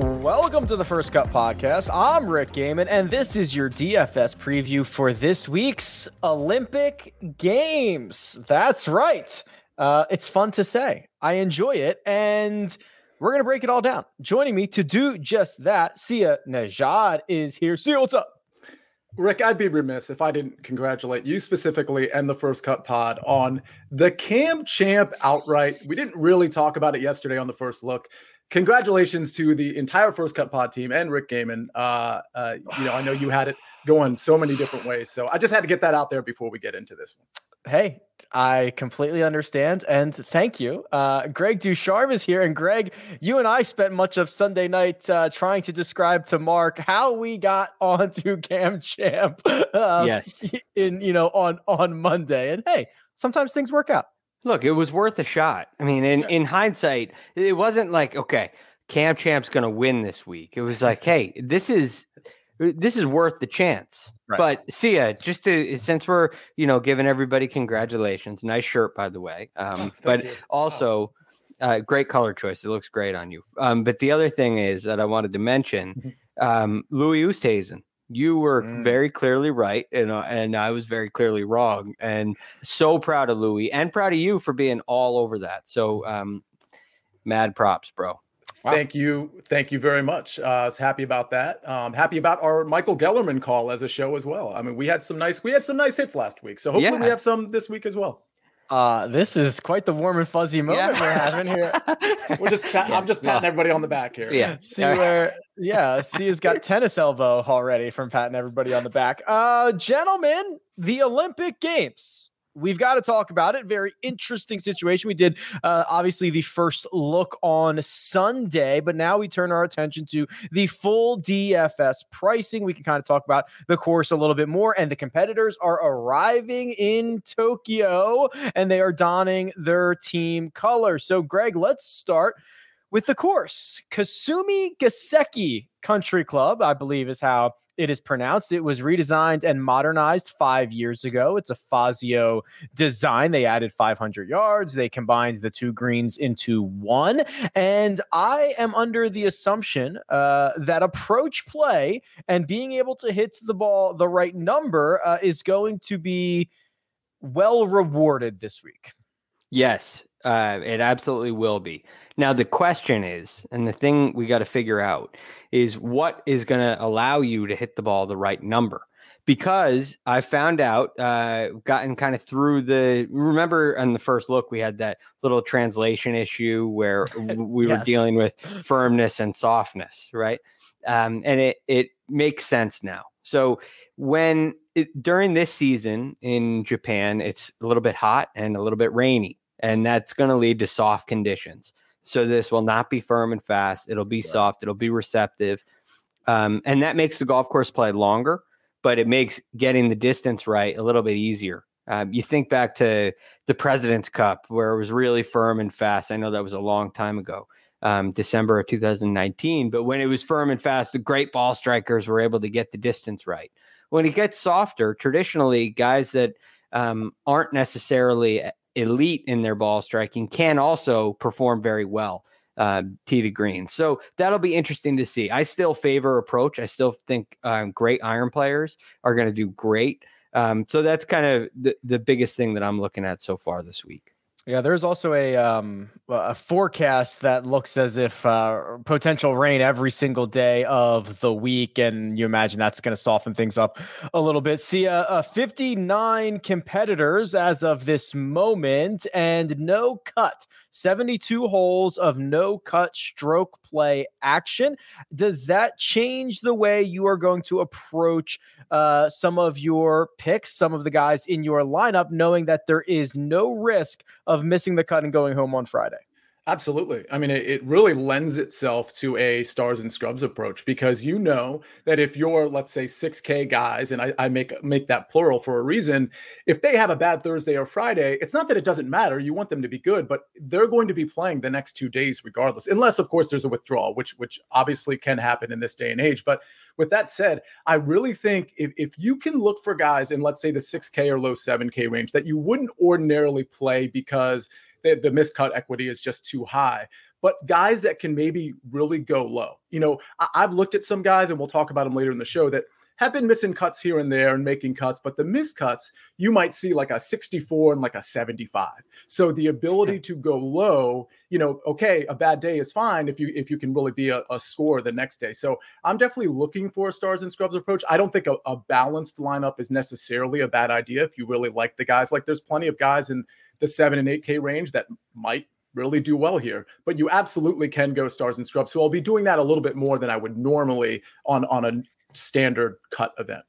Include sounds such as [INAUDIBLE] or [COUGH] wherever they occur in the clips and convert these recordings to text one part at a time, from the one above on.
Welcome to the First Cut Podcast. I'm Rick Gehman, and this is your DFS preview for this week's Olympic Games. That's right. Uh, it's fun to say. I enjoy it, and we're going to break it all down. Joining me to do just that, Sia Nejad is here. Sia, what's up? Rick, I'd be remiss if I didn't congratulate you specifically and the First Cut Pod on the Cam Champ outright. We didn't really talk about it yesterday on the first look congratulations to the entire First Cut Pod team and Rick Gehman. Uh, uh, you know, I know you had it going so many different ways, so I just had to get that out there before we get into this one. Hey, I completely understand, and thank you. Uh, Greg DuCharme is here, and Greg, you and I spent much of Sunday night uh, trying to describe to Mark how we got [LAUGHS] onto Cam Champ. Uh, yes, in you know on on Monday, and hey, sometimes things work out. Look, it was worth a shot. I mean, in, in hindsight, it wasn't like, okay, Cam Champ's going to win this week. It was like, hey, this is this is worth the chance. Right. But Sia, just to since we're you know giving everybody congratulations, nice shirt by the way. Um, oh, but you. also, uh, great color choice. It looks great on you. Um, but the other thing is that I wanted to mention, mm-hmm. um, Louis Oosthuizen you were mm. very clearly right, and uh, and I was very clearly wrong. And so proud of Louis and proud of you for being all over that. So, um, mad props, bro. Wow. Thank you, thank you very much. Uh, I was happy about that. Um, happy about our Michael Gellerman call as a show as well. I mean, we had some nice, we had some nice hits last week, so hopefully yeah. we have some this week as well. Uh, this is quite the warm and fuzzy moment yeah. we're having here. [LAUGHS] we're just, pat- yeah. I'm just patting everybody on the back here. Yeah. [LAUGHS] See where, yeah, see has got tennis elbow already from patting everybody on the back. Uh, gentlemen, the Olympic Games we've got to talk about it. Very interesting situation. We did uh, obviously the first look on Sunday, but now we turn our attention to the full DFS pricing. We can kind of talk about the course a little bit more, and the competitors are arriving in Tokyo and they are donning their team colors. So, Greg, let's start with the course. Kasumi Gaseki Country Club, I believe is how it is pronounced. It was redesigned and modernized five years ago. It's a Fazio design. They added 500 yards. They combined the two greens into one. And I am under the assumption uh, that approach play and being able to hit the ball the right number uh, is going to be well rewarded this week. Yes, uh, it absolutely will be. Now, the question is, and the thing we got to figure out is what is going to allow you to hit the ball the right number. Because I found out, uh, gotten kind of through the. Remember, on the first look, we had that little translation issue where [LAUGHS] we yes. were dealing with firmness and softness, right? Um, and it it makes sense now. So when it, during this season in Japan, it's a little bit hot and a little bit rainy and that's going to lead to soft conditions. So this will not be firm and fast. It'll be right. soft. It'll be receptive, um, and that makes the golf course play longer, but it makes getting the distance right a little bit easier. Um, you think back to the President's Cup where it was really firm and fast. I know that was a long time ago, um, December of 2019. But when it was firm and fast, the great ball strikers were able to get the distance right. When it gets softer, traditionally, guys that um, aren't necessarily elite in their ball striking can also perform very well uh, tee to green. So that'll be interesting to see. I still favor approach. I still think um, great iron players are going to do great. Um, so that's kind of the, the biggest thing that I'm looking at so far this week. Yeah, there's also a um, a forecast that looks as if uh, potential rain every single day of the week, and you imagine that's going to soften things up a little bit. See, uh, uh, 59 competitors as of this moment, and no cut. 72 holes of no cut stroke play action. Does that change the way you are going to approach uh, some of your picks, some of the guys in your lineup, knowing that there is no risk of missing the cut and going home on Friday? Absolutely. I mean, it, it, really lends itself to a stars and scrubs approach because you know that if you're, let's say, 6K guys, and I, I, make make that plural for a reason, if they have a bad Thursday or Friday, it's not that it doesn't matter. You want them to be good, but they're going to be playing the next two days regardless, unless, of course, there's a withdrawal, which which obviously can happen in this day and age. But with that said, I really think if, if you can look for guys in, let's say, the 6K or low 7K range that you wouldn't ordinarily play because – the, the miscut equity is just too high. But guys that can maybe really go low. You know, I, I've looked at some guys, and we'll talk about them later in the show that have been missing cuts here and there and making cuts, but the miscuts you might see like a 64 and like a 75. So the ability [LAUGHS] to go low, you know, okay, a bad day is fine if you if you can really be a, a score the next day. So I'm definitely looking for a stars and scrubs approach. I don't think a, a balanced lineup is necessarily a bad idea if you really like the guys. Like there's plenty of guys in the seven and eight K range that might really do well here. But you absolutely can go stars and scrubs. So I'll be doing that a little bit more than I would normally on on a standard cut event.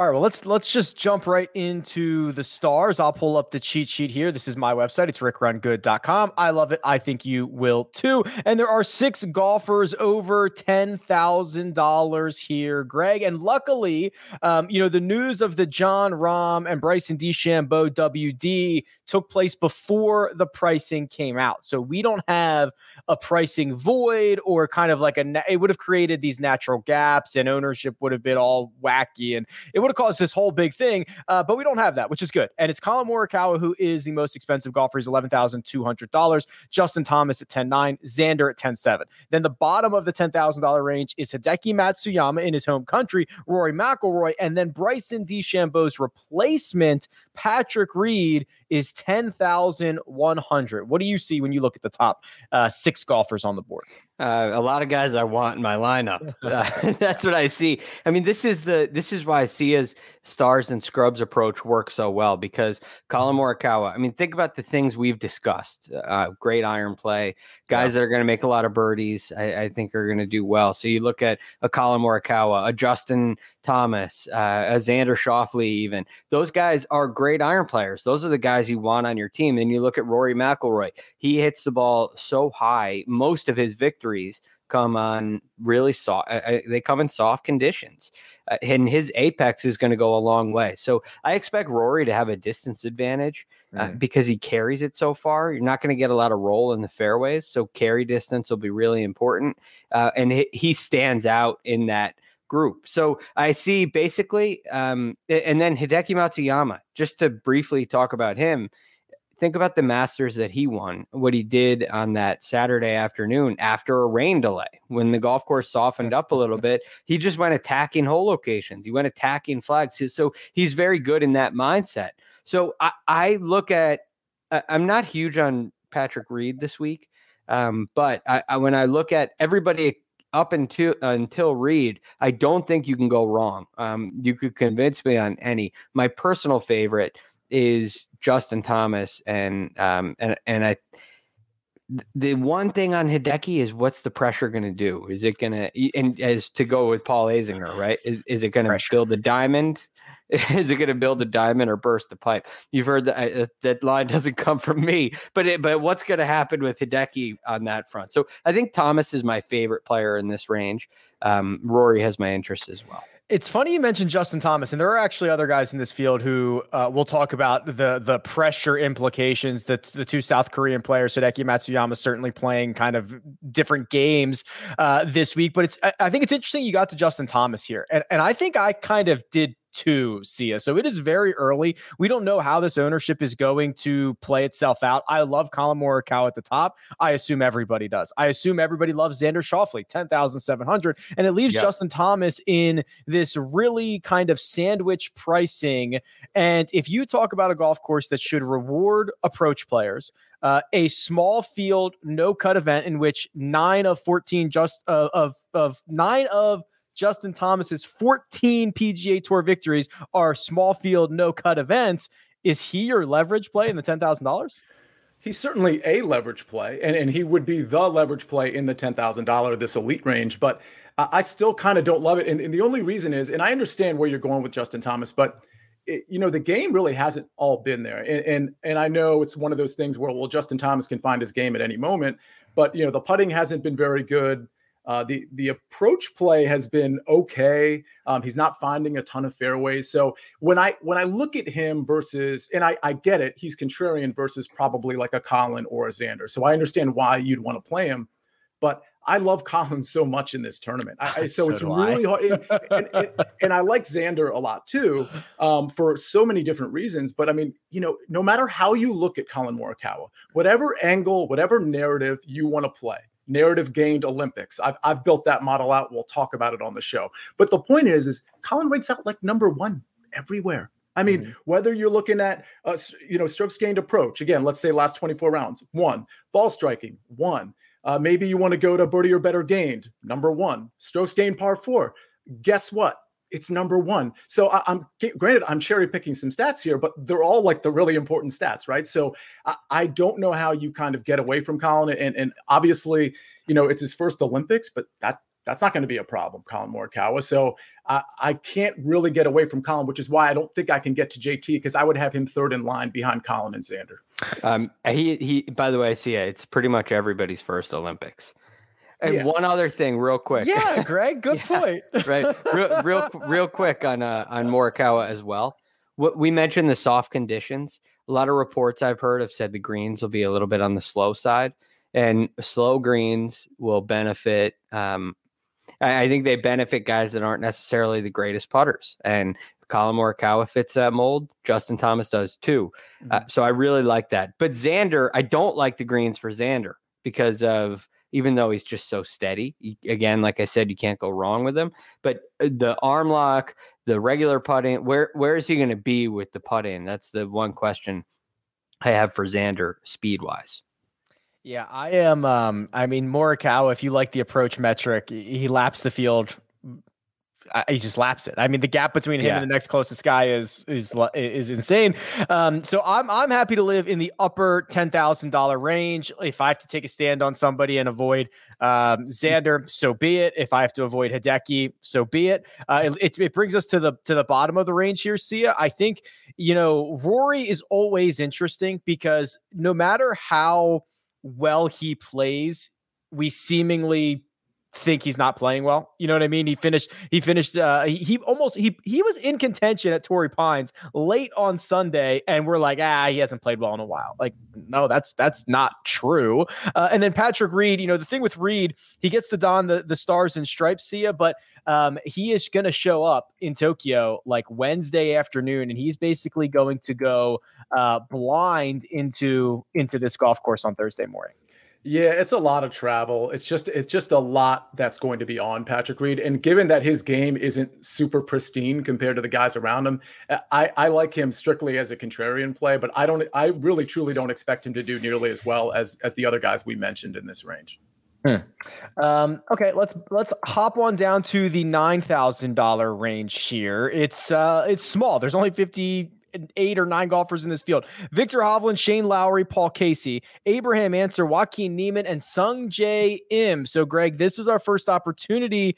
All right, well let's let's just jump right into the stars. I'll pull up the cheat sheet here. This is my website. It's rickrungood.com. I love it. I think you will too. And there are six golfers over $10,000 here, Greg. And luckily, um, you know, the news of the Jon Rahm and Bryson DeChambeau WD took place before the pricing came out. So we don't have a pricing void or kind of like a it would have created these natural gaps and ownership would have been all wacky and it would have caused this whole big thing. Uh, but we don't have that, which is good. And it's Collin Morikawa who is the most expensive golfer. He's eleven thousand two hundred dollars. Justin Thomas at ten nine. Xander at ten seven. Then the bottom of the ten thousand dollar range is Hideki Matsuyama in his home country, Rory McIlroy, and then Bryson DeChambeau's replacement Patrick Reed is 10,100. What do you see when you look at the top uh, six golfers on the board? Uh, a lot of guys I want in my lineup. Uh, [LAUGHS] [LAUGHS] that's what I see. I mean, this is the this is why Sia's stars and scrubs approach works so well because Collin Morikawa. I mean, think about the things we've discussed. Uh, great iron play, guys yeah. that are going to make a lot of birdies. I, I think are going to do well. So you look at a Collin Morikawa, a Justin Thomas, uh, a Xander Schauffele, even those guys are great iron players. Those are the guys you want on your team. And you look at Rory McIlroy. He hits the ball so high. Most of his victories come on really soft. They come in soft conditions, uh, and his apex is going to go a long way. So I expect Rory to have a distance advantage uh, mm. because he carries it so far. You're not going to get a lot of roll in the fairways, so carry distance will be really important. Uh, and he, he, stands out in that group. So I see basically, um, and then Hideki Matsuyama. Just to briefly talk about him think about the Masters that he won, what he did on that Saturday afternoon after a rain delay when the golf course softened up a little [LAUGHS] bit. He just went attacking hole locations, he went attacking flags. So he's very good in that mindset. So I, I look at, I'm not huge on Patrick Reed this week, um, but I, I, when I look at everybody up until uh, until Reed, I don't think you can go wrong. Um, you could convince me on any. My personal favorite is Justin Thomas and um and and I the one thing on Hideki is what's the pressure going to do? Is it going to and as to go with Paul Azinger, right? Is, is it going to build a diamond? [LAUGHS] Is it going to build a diamond or burst the pipe? You've heard that uh, that line [LAUGHS] doesn't come from me, but it, but what's going to happen with Hideki on that front? So I think Thomas is my favorite player in this range. Um, Rory has my interest as well. It's funny you mentioned Justin Thomas, and there are actually other guys in this field who uh, we'll talk about the the pressure implications that the two South Korean players, Hideki Matsuyama, certainly playing kind of different games uh, this week. But it's I think it's interesting you got to Justin Thomas here, and and I think I kind of did two, Sia. So it is very early. We don't know how this ownership is going to play itself out. I love Collin Morikawa at the top. I assume everybody does. I assume everybody loves Xander Schauffele, 10,700. And it leaves yep. Justin Thomas in this really kind of sandwich pricing. And if you talk about a golf course that should reward approach players, uh, a small field no cut event in which nine of 14 just uh, of of nine of Justin Thomas's 14 PGA Tour victories are small field no cut events. Is he your leverage play in the ten thousand dollars? He's certainly a leverage play, and, and he would be the leverage play in the ten thousand dollar this elite range. But I still kind of don't love it, and, and the only reason is, and I understand where you're going with Justin Thomas, but it, you know the game really hasn't all been there and, and, and i know it's one of those things where well justin thomas can find his game at any moment but you know the putting hasn't been very good uh, the the approach play has been okay. Um, he's not finding a ton of fairways. So when I when I look at him versus, and I, I get it, he's contrarian versus probably like a Collin or a Xander. So I understand why you'd want to play him. But I love [LAUGHS] Collins so much in this tournament. I, [LAUGHS] so, so, it's really hard. [LAUGHS] And, and, and, I like Xander a lot too um, for so many different reasons. But I mean, you know, no matter how you look at Collin Morikawa, whatever angle, whatever narrative you want to play, narrative gained Olympics. I've, I've built that model out. We'll talk about it on the show. But the point is, is Collin ranks out like number one everywhere. I mean, mm-hmm. whether you're looking at, uh, you know, strokes gained approach, again, let's say last 24 rounds, one, ball striking, one, uh, maybe you want to go to birdie or better gained, number one. Strokes gained par four. Guess what? It's number one. So I, am granted, I'm cherry picking some stats here, but they're all like the really important stats, right? So I, I don't know how you kind of get away from Collin, And, and obviously, you know, it's his first Olympics, but that that's not going to be a problem, Collin Morikawa. So uh, I can't really get away from Collin, which is why I don't think I can get to JT because I would have him third in line behind Collin and Xander. Um, he he. By the way, I see it. It's pretty much everybody's first Olympics. And yeah. one other thing, real quick. Yeah, Greg, [LAUGHS] good yeah, point. [LAUGHS] right, real, real, real quick on uh, on Morikawa as well. What we mentioned the soft conditions. A lot of reports I've heard have said the greens will be a little bit on the slow side, and slow greens will benefit um, I, I think they benefit guys that aren't necessarily the greatest putters. And Collin Morikawa fits that mold. Justin Thomas does too. Uh, mm-hmm. Uh, so I really like that. But Xander, I don't like the greens for Xander because of even though he's just so steady. Again, like I said, you can't go wrong with him. But uh, the arm lock, the regular putting, where where is he going to be with the putting? That's the one question I have for Xander speed wise. Yeah, I am. Um, I mean, Morikawa, if you like the approach metric, he laps the field. He just laps it. I mean, the gap between him yeah. and the next closest guy is is is insane. Um, so I'm I'm happy to live in the upper ten thousand dollar range. If I have to take a stand on somebody and avoid um, Xander, so be it. If I have to avoid Hideki, so be it. Uh, it, it. brings us to the to the bottom of the range here, Sia. I think you know Rory is always interesting because no matter how well he plays, we seemingly think he's not playing well. You know what I mean? He finished. He finished. Uh, he, he almost. He he was in contention at Torrey Pines late on Sunday, and we're like, ah, he hasn't played well in a while. Like, no, that's that's not true. Uh, and then Patrick Reed. You know, the thing with Reed, he gets to don the the stars and stripes, Sia, but um, he is going to show up in Tokyo like Wednesday afternoon, and he's basically going to go uh, blind into into this golf course on Thursday morning. Yeah, it's a lot of travel. It's just it's just a lot that's going to be on Patrick Reed. And given that his game isn't super pristine compared to the guys around him, I, I like him strictly as a contrarian play, but I don't I really truly don't expect him to do nearly as well as as the other guys we mentioned in this range. Hmm. Um, okay, let's let's hop on down to the nine thousand dollar range here. It's uh it's small. There's only fifty eight or nine golfers in this field. Viktor Hovland, Shane Lowry, Paul Casey, Abraham Ancer, Joaquin Niemann, and Sungjae Im. So, Greg, this is our first opportunity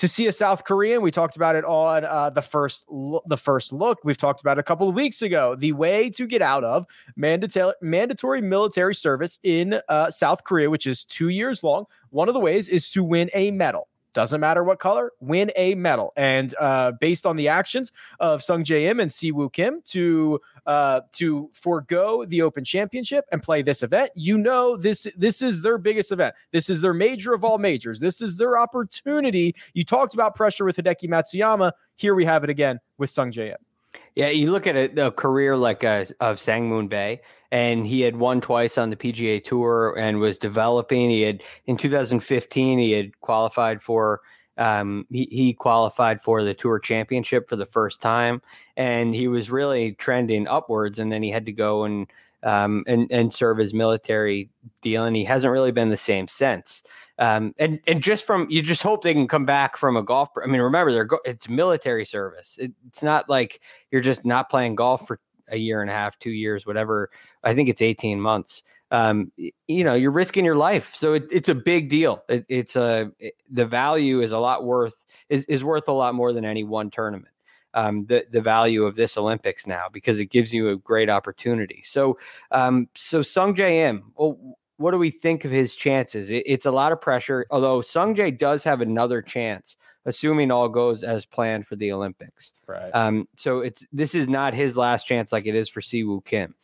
to see a South Korean. We talked about it on uh, the first lo- the first look. We've talked about a couple of weeks ago. The way to get out of mandatory mandatory military service in uh, South Korea, which is two years long. One of the ways is to win a medal doesn't matter what color, win a medal. And uh, based on the actions of Sung Jae Im and Si Woo Kim to uh, to forego the Open Championship and play this event, you know this this is their biggest event. This is their major of all majors. This is their opportunity. You talked about pressure with Hideki Matsuyama. Here we have it again with Sung Jae Im. Yeah, you look at a, a career like uh, of Sang-moon Bae, and he had won twice on the PGA Tour and was developing. He had in 2015 he had qualified for um, he, he qualified for the Tour Championship for the first time, and he was really trending upwards. And then he had to go and um, and and serve his military deal, and he hasn't really been the same since. Um, and and just from you just hope they can come back from a golf. I mean, remember they're go- it's military service. It, it's not like you're just not playing golf for a year and a half, two years, whatever. I think it's 18 months. Um, you know, you're risking your life, so it, it's a big deal. It, it's a the value is a lot worth is, is worth a lot more than any one tournament. Um, the the value of this Olympics now because it gives you a great opportunity. So um, so Sung Jae Im, well, what do we think of his chances? It, it's a lot of pressure, although Sung Jae does have another chance, assuming all goes as planned for the Olympics. Right. Um, so it's this is not his last chance like it is for Siwoo Kim.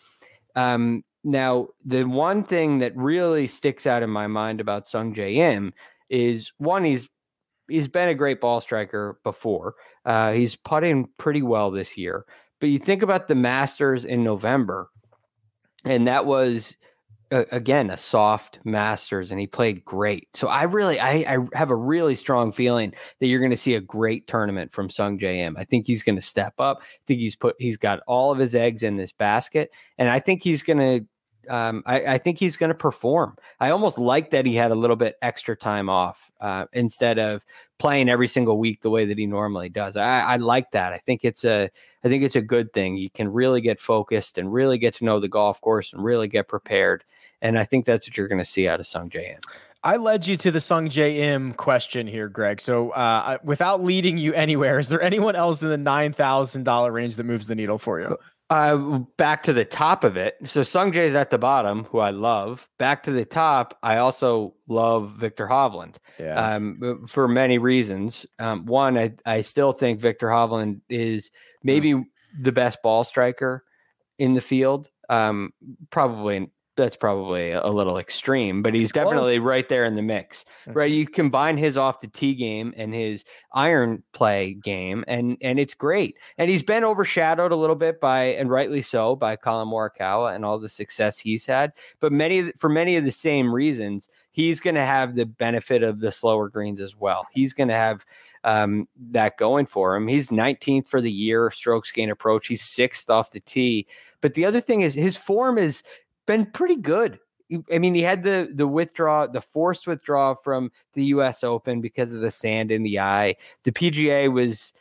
Um, now, the one thing that really sticks out in my mind about Sung Jae Im is one, he's he's been a great ball striker before. Uh, he's putting pretty well this year. But you think about the Masters in November, and that was again a soft masters and he played great. So i really I, I have a really strong feeling that you're going to see a great tournament from sung Jae i think he's going to step up. I think he's put he's got all of his eggs in this basket and i think he's going to um, I, I, think he's going to perform. I almost like that he had a little bit extra time off uh, instead of playing every single week the way that he normally does. I, I, like that. I think it's a I think it's a good thing. You can really get focused and really get to know the golf course and really get prepared. And I think that's what you're going to see out of Sung Jae Im. I led you to the Sung Jae Im question here, Greg. So, uh, without leading you anywhere, is there anyone else in the nine thousand dollar range that moves the needle for you? Uh, back to the top of it. So Sung Jae's at the bottom, who I love. Back to the top, I also love Viktor Hovland. Yeah. Um, for many reasons. Um, one, I I still think Viktor Hovland is maybe the best ball striker in the field. Um, probably that's probably a little extreme, but he's definitely right there in the mix. Mm-hmm. Right, you combine his off the tee game and his iron play game, and and it's great. And he's been overshadowed a little bit by, and rightly so, by Collin Morikawa and all the success he's had. But many for many of the same reasons, he's going to have the benefit of the slower greens as well. He's going to have um, that going for him. He's 19th for the year strokes gain approach. He's sixth off the tee. But the other thing is his form is been pretty good. I mean, he had the the withdraw, the forced withdrawal from the U.S. Open because of the sand in the eye. The PGA was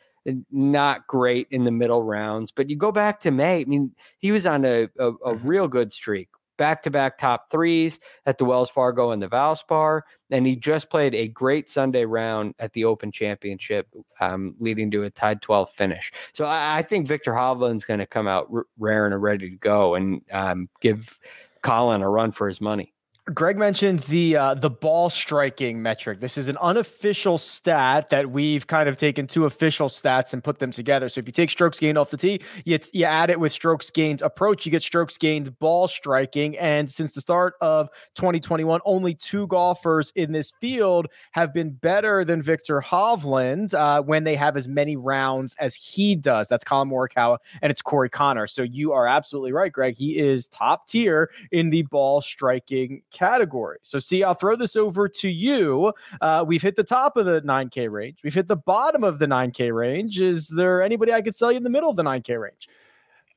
not great in the middle rounds, but you go back to May. I mean, he was on a, a, a mm-hmm. real good streak, back to back top threes at the Wells Fargo and the Valspar, and he just played a great Sunday round at the Open Championship, um, leading to a tied 12 finish. So I, I think Viktor Hovland's going to come out r- rare and ready to go and um, give Collin a run for his money. Greg mentions the uh, the ball striking metric. This is an unofficial stat that we've kind of taken two official stats and put them together. So if you take strokes gained off the tee, you, you add it with strokes gained approach, you get strokes gained ball striking. And since the start of 2021, only two golfers in this field have been better than Viktor Hovland uh, when they have as many rounds as he does. That's Collin Morikawa and it's Corey Connor. So you are absolutely right, Greg. He is top tier in the ball striking category. So, see, I'll throw this over to you. Uh, we've hit the top of the 9K range, we've hit the bottom of the 9K range. Is there anybody I could sell you in the middle of the 9K range?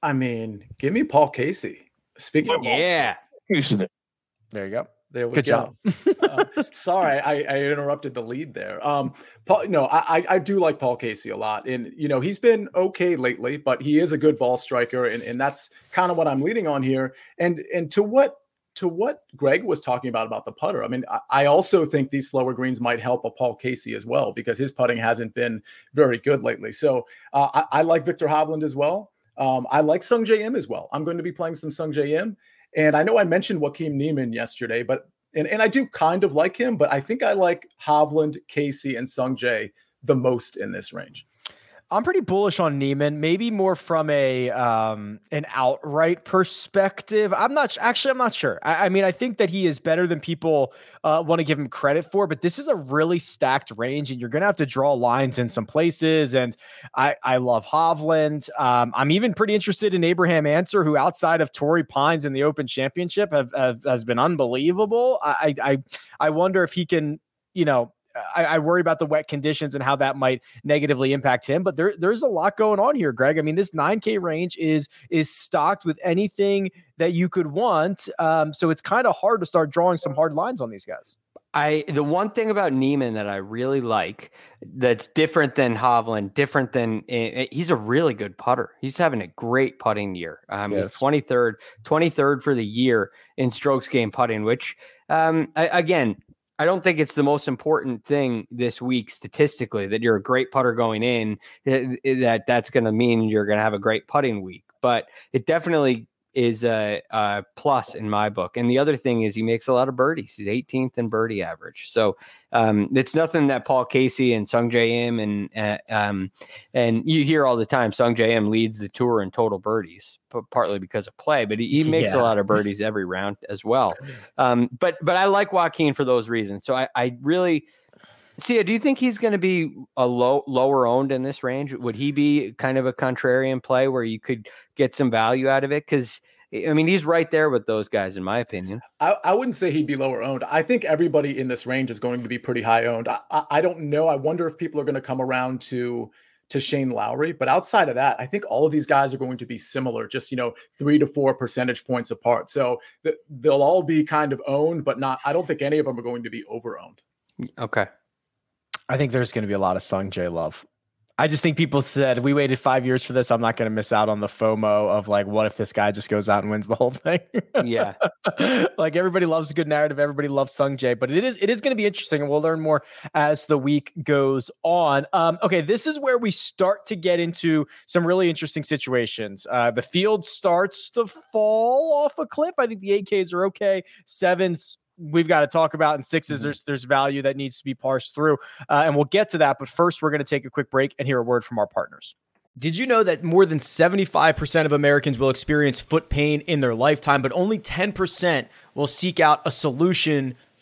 I mean, give me Paul Casey. Speaking of, yeah, there you go. There we Good go. uh, sorry, I, I, interrupted the lead there. Um, Paul, no, I, I do like Paul Casey a lot, and you know he's been okay lately, but he is a good ball striker, and, and that's kind of what I'm leading on here. And and to what to what Greg was talking about about the putter, I mean, I, also think these slower greens might help a Paul Casey as well because his putting hasn't been very good lately. So uh, I, I, like Viktor Hovland as well. Um, I like Sung Jae Im as well. I'm going to be playing some Sung Jae Im. And I know I mentioned Joaquin Niemann yesterday, but and, and I do kind of like him, but I think I like Hovland, Casey, and Sung Jae the most in this range. I'm pretty bullish on Niemann, maybe more from a um, an outright perspective. I'm not actually. I'm not sure. I, I mean, I think that he is better than people uh, want to give him credit for. But this is a really stacked range, and you're going to have to draw lines in some places. And I I love Hovland. Um, I'm even pretty interested in Abraham Ancer, who outside of Torrey Pines in the Open Championship have, have has been unbelievable. I I I wonder if he can you know I, I, worry about the wet conditions and how that might negatively impact him. But there, there's a lot going on here, Greg. I mean, this 9K range is is stocked with anything that you could want. Um, so it's kind of hard to start drawing some hard lines on these guys. I the one thing about Niemann that I really like that's different than Hovland, different than uh, he's a really good putter. He's having a great putting year. Um, yes. He's 23rd, 23rd for the year in strokes game putting, which um, I, again I don't think it's the most important thing this week statistically that you're a great putter going in eh, eh, that that's going to mean you're going to have a great putting week, but it definitely is a, a, plus in my book. And the other thing is he makes a lot of birdies. He's 18th in birdie average. So um, it's nothing that Paul Casey and Sungjae Im and uh, um, and you hear all the time. Sungjae Im leads the tour in total birdies, but partly because of play, but he, he makes yeah. a lot of birdies every round as well. [LAUGHS] Um, but but I like Joaquin for those reasons. So I, I really Sia, do you think he's going to be a low lower owned in this range? Would he be kind of a contrarian play where you could get some value out of it? Because I mean, he's right there with those guys, in my opinion. I, I wouldn't say he'd be lower owned. I think everybody in this range is going to be pretty high owned. I, I, I don't know. I wonder if people are going to come around to to Shane Lowry, but outside of that, I think all of these guys are going to be similar, just you know, three to four percentage points apart. So th- they'll all be kind of owned, but not. I don't think any of them are going to be over owned. Mm, okay. I think there's going to be a lot of Sung Jae love. I just think people said we waited five years for this. I'm not going to miss out on the FOMO of like, what if this guy just goes out and wins the whole thing? yeah, [LAUGHS] like everybody loves a good narrative. Everybody loves Sung Jae, but it is it is going to be interesting, and we'll learn more as the week goes on. Um, okay, this is where we start to get into some really interesting situations. Uh, the field starts to fall off a cliff. I think the 8Ks are okay. Sevens we've got to talk about. in 6s mm-hmm. there's there's value that needs to be parsed through, uh, and we'll get to that. But first, we're going to take a quick break and hear a word from our partners. Did you know that more than 75% of Americans will experience foot pain in their lifetime, but only 10% will seek out a solution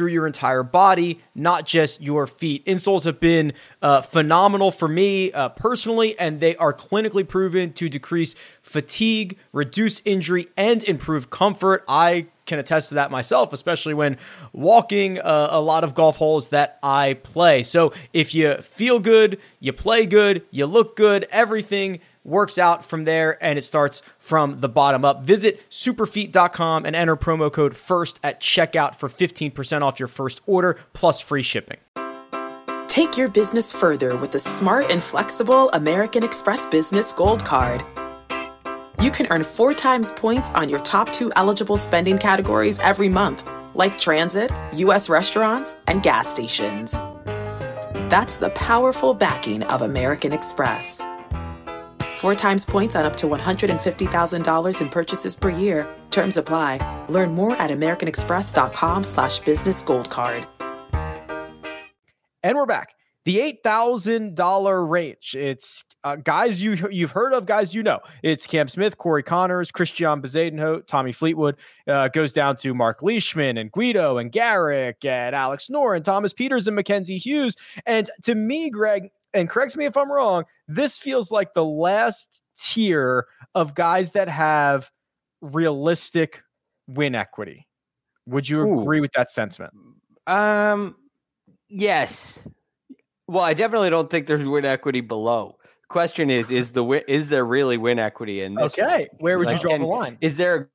through your entire body, not just your feet. Insoles have been uh, phenomenal for me uh, personally, and they are clinically proven to decrease fatigue, reduce injury, and improve comfort. I can attest to that myself, especially when walking uh, a lot of golf holes that I play. So if you feel good, you play good, you look good, everything works out from there and it starts from the bottom up. Visit superfeet.com and enter promo code FIRST at checkout for 15% off your first order plus free shipping. Take your business further with the smart and flexible American Express Business Gold Card. You can earn four times points on your top two eligible spending categories every month, like transit, U.S. restaurants, and gas stations. That's the powerful backing of American Express. Four times points on up to $150,000 in purchases per year. Terms apply. Learn more at americanexpress.com slash business gold card. And we're back. The $8,000 range. It's uh, guys you, you've heard of, guys you know. It's Cam Smith, Corey Conners, Christian Bezuidenhout, Tommy Fleetwood. Uh, goes down to Mark Leishman and Guido and Garrick and Alex Noren and Thomas Pieters and Mackenzie Hughes. And to me, Greg, and correct me if I'm wrong, this feels like the last tier of guys that have realistic win equity. Would you Ooh. agree with that sentiment? Um, Yes. Well, I definitely don't think there's win equity below. Question is, is the win, is there really win equity in this? Okay, where would like, you draw the line? Is there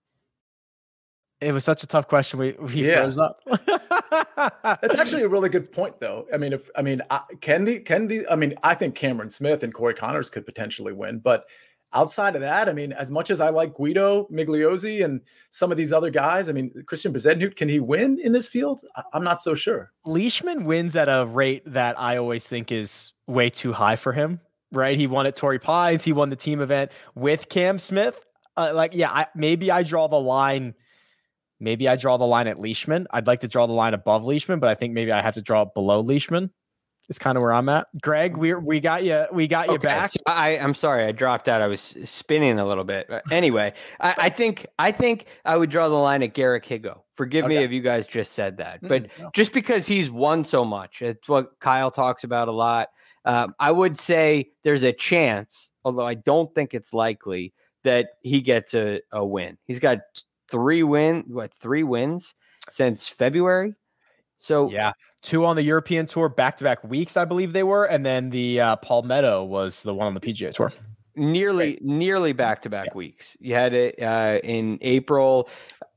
It was such a tough question. We we Yeah. froze up. [LAUGHS] That's actually a really good point, though. I mean, if I mean, I, can the can the I mean, I think Cameron Smith and Corey Conners could potentially win, but outside of that, I mean, as much as I like Guido Migliozzi and some of these other guys, I mean, Christian Bezenhut, can he win in this field? I'm not so sure. Leishman wins at a rate that I always think is way too high for him. Right? He won at Torrey Pines. He won the team event with Cam Smith. Uh, like, yeah, I, maybe I draw the line. Maybe I draw the line at Leishman. I'd like to draw the line above Leishman, but I think maybe I have to draw it below Leishman. Is kind of where I'm at. Greg, we we got you. We got you Okay, back. so I, I'm sorry, I dropped out. I was spinning a little bit. But Anyway, I, I think I think I would draw the line at Garrick Higgo. Forgive me if you guys just said that, but Mm, no. just because he's won so much, it's what Kyle talks about a lot. Um, I would say there's a chance, although I don't think it's likely, that he gets a, a win. He's got three win, what three wins since February. So Yeah, two on the European tour, back to back weeks, I believe they were, and then the uh, Palmetto was the one on the PGA tour. nearly nearly back to back weeks. You had it uh, in April,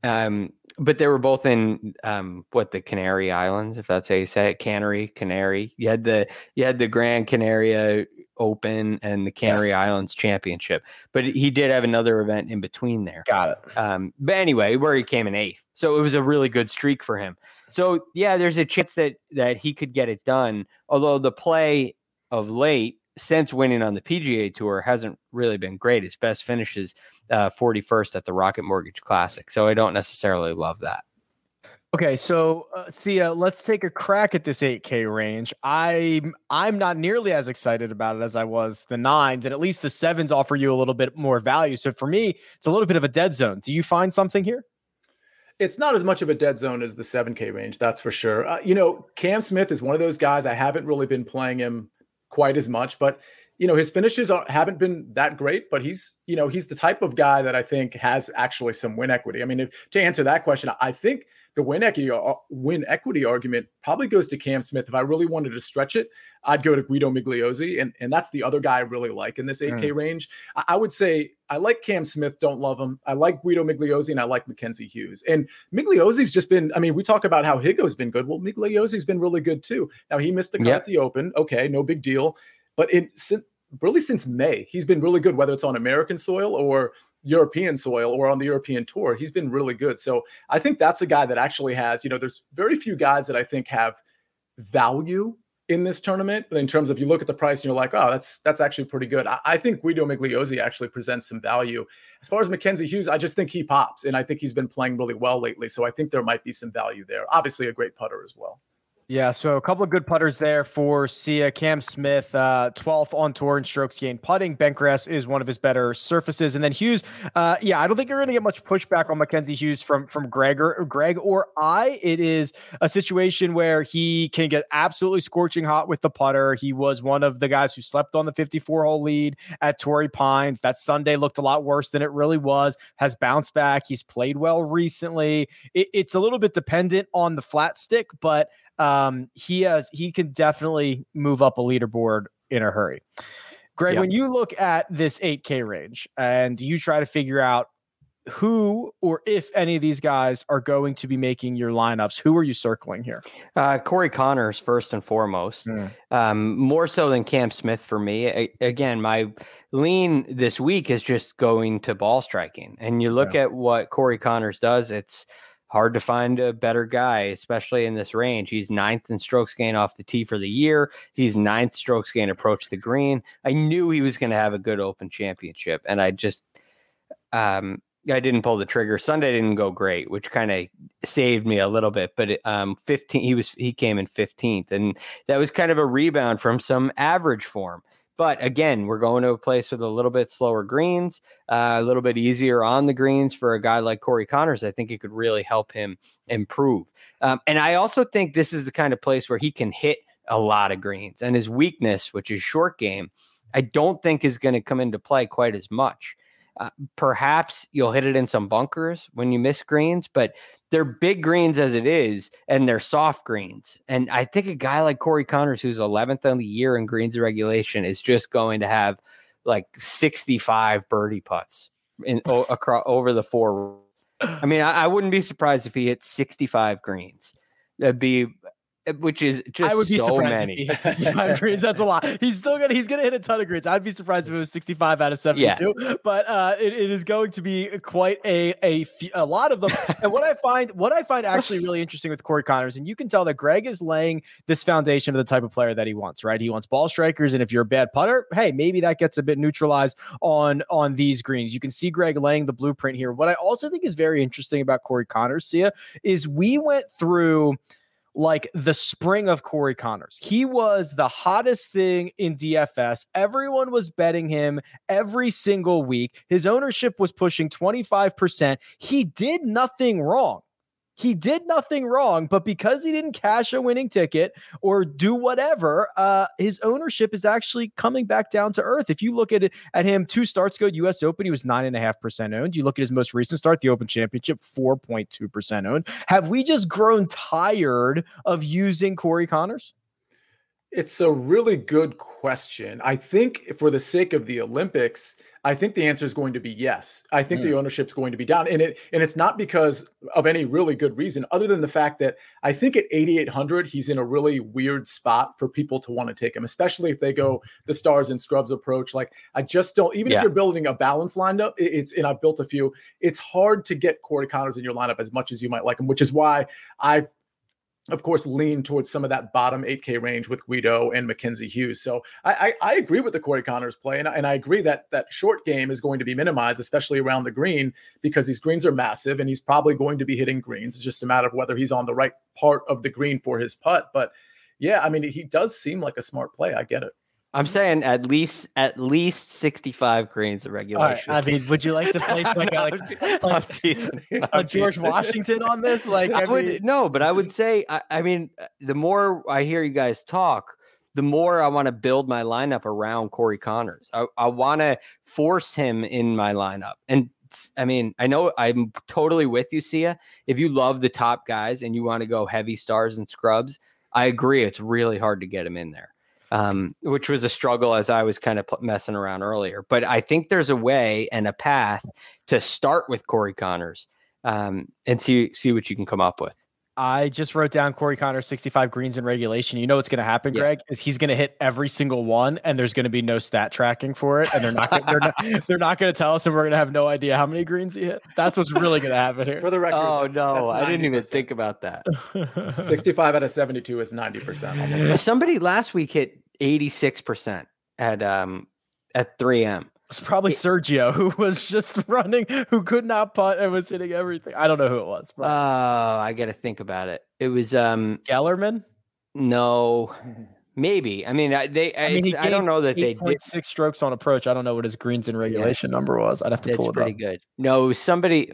um, but they were both in um, what the Canary Islands, if that's how you say it, Canary, Canary. You had the you had the Grand Canaria Open and the Canary Yes. Islands Championship, but he did have another event in between there. Got it. Um, but anyway, where he came in eighth, so it was a really good streak for him. So yeah, there's a chance that that he could get it done. Although the play of late since winning on the PGA Tour hasn't really been great. His best finishes uh, 41st at the Rocket Mortgage Classic, so I don't necessarily love that. Okay, so uh, Sia, let's take a crack at this 8K range. I'm I'm not nearly as excited about it as I was the nines, and at least the sevens offer you a little bit more value. So for me, it's a little bit of a dead zone. Do you find something here? It's not as much of a dead zone as the 7K range, that's for sure. Uh, you know, Cam Smith is one of those guys. I haven't really been playing him quite as much, but you know, his finishes haven't been that great. But he's, you know, he's the type of guy that I think has actually some win equity. I mean, if, to answer that question, I think the win equity uh, win equity argument probably goes to Cam Smith. If I really wanted to stretch it, I'd go to Guido Migliozzi, and and that's the other guy I really like in this 8K range. I, I would say I like Cam Smith, don't love him. I like Guido Migliozzi, and I like Mackenzie Hughes. And Migliozzi's just been. I mean, we talk about how Higgo's been good. Well, Migliozzi's been really good too. Now he missed the cut Yeah. at the Open. Okay, no big deal. But in since really since May, he's been really good. Whether it's on American soil or European soil or on the European tour, he's been really good. So I think that's a guy that actually has. You know, there's very few guys that I think have value in this tournament in terms of you look at the price and you're like, oh, that's that's actually pretty good. I, I think Guido Migliozzi actually presents some value. As far as Mackenzie Hughes, I just think he pops, and I think he's been playing really well lately. So I think there might be some value there. Obviously, a great putter as well. Yeah, so a couple of good putters there for Sia. Cam Smith, uh, 12th on tour in strokes gained putting. Bentgrass is one of his better surfaces. And then Hughes, uh, yeah, I don't think you're going to get much pushback on Mackenzie Hughes from from Greg or Greg or I. It is a situation where he can get absolutely scorching hot with the putter. He was one of the guys who slept on the 54 hole lead at Torrey Pines. That Sunday looked a lot worse than it really was. Has bounced back. He's played well recently. It, it's a little bit dependent on the flat stick, but um, he has he can definitely move up a leaderboard in a hurry. Greg, Yeah. when you look at this 8K range and you try to figure out who or if any of these guys are going to be making your lineups, who are you circling here? Uh, Corey Conners first and foremost, Mm. um, more so than Cam Smith for me. A- again, my lean this week is just going to ball striking, and you look at what Corey Conners does. It's hard to find a better guy, especially in this range. He's ninth in strokes gain off the tee for the year. He's ninth strokes gain approach the green. I knew he was going to have a good Open Championship, and I just um, I didn't pull the trigger. Sunday didn't go great, which kind of saved me a little bit. But um, 15, he was he came in 15th, and that was kind of a rebound from some average form. But again, we're going to a place with a little bit slower greens, uh, a little bit easier on the greens for a guy like Corey Conners. I think it could really help him improve. Um, and I also think this is the kind of place where he can hit a lot of greens. And his weakness, which is short game, I don't think is going to come into play quite as much. Uh, perhaps you'll hit it in some bunkers when you miss greens, but they're big greens as it is, and they're soft greens. And I think a guy like Corey Conners, who's 11th on the year in greens regulation, is just going to have like 65 birdie putts in o- [LAUGHS] across over the four. I mean, I, I wouldn't be surprised if he hit 65 greens. That'd be which is just I would be so surprised many. if he hit 65 [LAUGHS] greens. That's a lot. He's still gonna he's gonna hit a ton of greens. I'd be surprised if it was 65 out of 72. But uh, it, it is going to be quite a a a lot of them. [LAUGHS] and what I find what I find actually really interesting with Corey Conners, and you can tell that Greg is laying this foundation of the type of player that he wants. Right, he wants ball strikers, and if you're a bad putter, hey, maybe that gets a bit neutralized on on these greens. You can see Greg laying the blueprint here. What I also think is very interesting about Corey Conners, Sia, is we went through like the spring of Corey Conners. He was the hottest thing in DFS. Everyone was betting him every single week. His ownership was pushing 25%. He did nothing wrong. He did nothing wrong, but because he didn't cash a winning ticket or do whatever, uh, his ownership is actually coming back down to earth. If you look at it at him, two starts ago, U.S. Open, he was nine and a half percent owned. You look at his most recent start, the Open Championship, four point two percent owned. Have we just grown tired of using Corey Conners? It's a really good question. I think for the sake of the Olympics, I think the answer is going to be yes. I think Mm. the ownership's going to be down, and it and it's not because of any really good reason, other than the fact that I think at 8,800 he's in a really weird spot for people to want to take him, especially if they go the stars and scrubs approach. Like I just don't. Even Yeah. if you're building a balance lineup, it- it's and I've built a few. It's hard to get Corey Conners in your lineup as much as you might like him, which is why I've of course, lean towards some of that bottom 8K range with Higgo and Mackenzie Hughes. So I, I, I agree with the Corey Conners play, and, and I agree that that short game is going to be minimized, especially around the green, because these greens are massive, and he's probably going to be hitting greens. It's just a matter of whether he's on the right part of the green for his putt. But yeah, I mean, he does seem like a smart play. I get it. I'm saying at least at least 65 grains of All right. regulation. I mean, would you like to place like a, [LAUGHS] like, teasing. a George teasing. Washington on this? Like, I I would mean, no, but I would say I, I mean the more I hear you guys talk, the more I want to build my lineup around Corey Conners. I, I want to force him in my lineup. And I mean, I know I'm totally with you, Sia. If you love the top guys and you want to go heavy stars and scrubs, I agree. It's really hard to get him in there. Um, which was a struggle as I was kind of messing around earlier. But I think there's a way and a path to start with Corey Conners um, and see see what you can come up with. I just wrote down Corey Conners 65 greens in regulation. You know what's going to happen, Yeah. Greg? Is he's going to hit every single one, and there's going to be no stat tracking for it, and they're not gonna, they're not [LAUGHS] they're not going to tell us, and we're going to have no idea how many greens he hit. That's what's really going to happen here. For the record, Oh that's- no, that's I didn't even think about that. [LAUGHS] 65 out of 72 is 90% Somebody last week hit 86% at um at 3M. It's probably Sergio who [LAUGHS] was just running, who could not putt and was hitting everything. I don't know who it was. But. Oh, I got to think about it. It was um Gellerman. no, maybe. I mean, I, they I mean, he I don't know that they did. six strokes on approach. I don't know what his greens in regulation number was. I'd have to That's pull it pretty up. good. No, somebody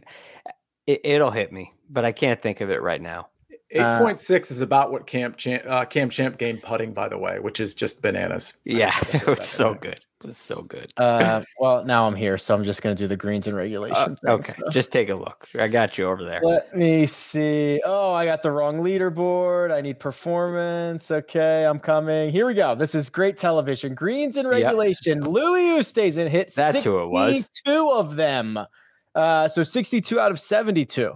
it, it'll hit me, but I can't think of it right now. Uh, 8.6 is about what Camp Champ, uh, Cam Champ gained putting, by the way, which is just bananas. Yeah, [LAUGHS] it was so in there. good. It was so good. Uh, well, now I'm here, so I'm just going to do the greens and regulation. [LAUGHS] Uh, thing, okay, so. just take a look. I got you over there. Let me see. Oh, I got the wrong leaderboard. I need performance. Okay, I'm coming. Here we go. This is great television. Greens Yep. regulation. Louis Oosthuizen hit That's who it was. Two of them. Uh, so 62 out of 72.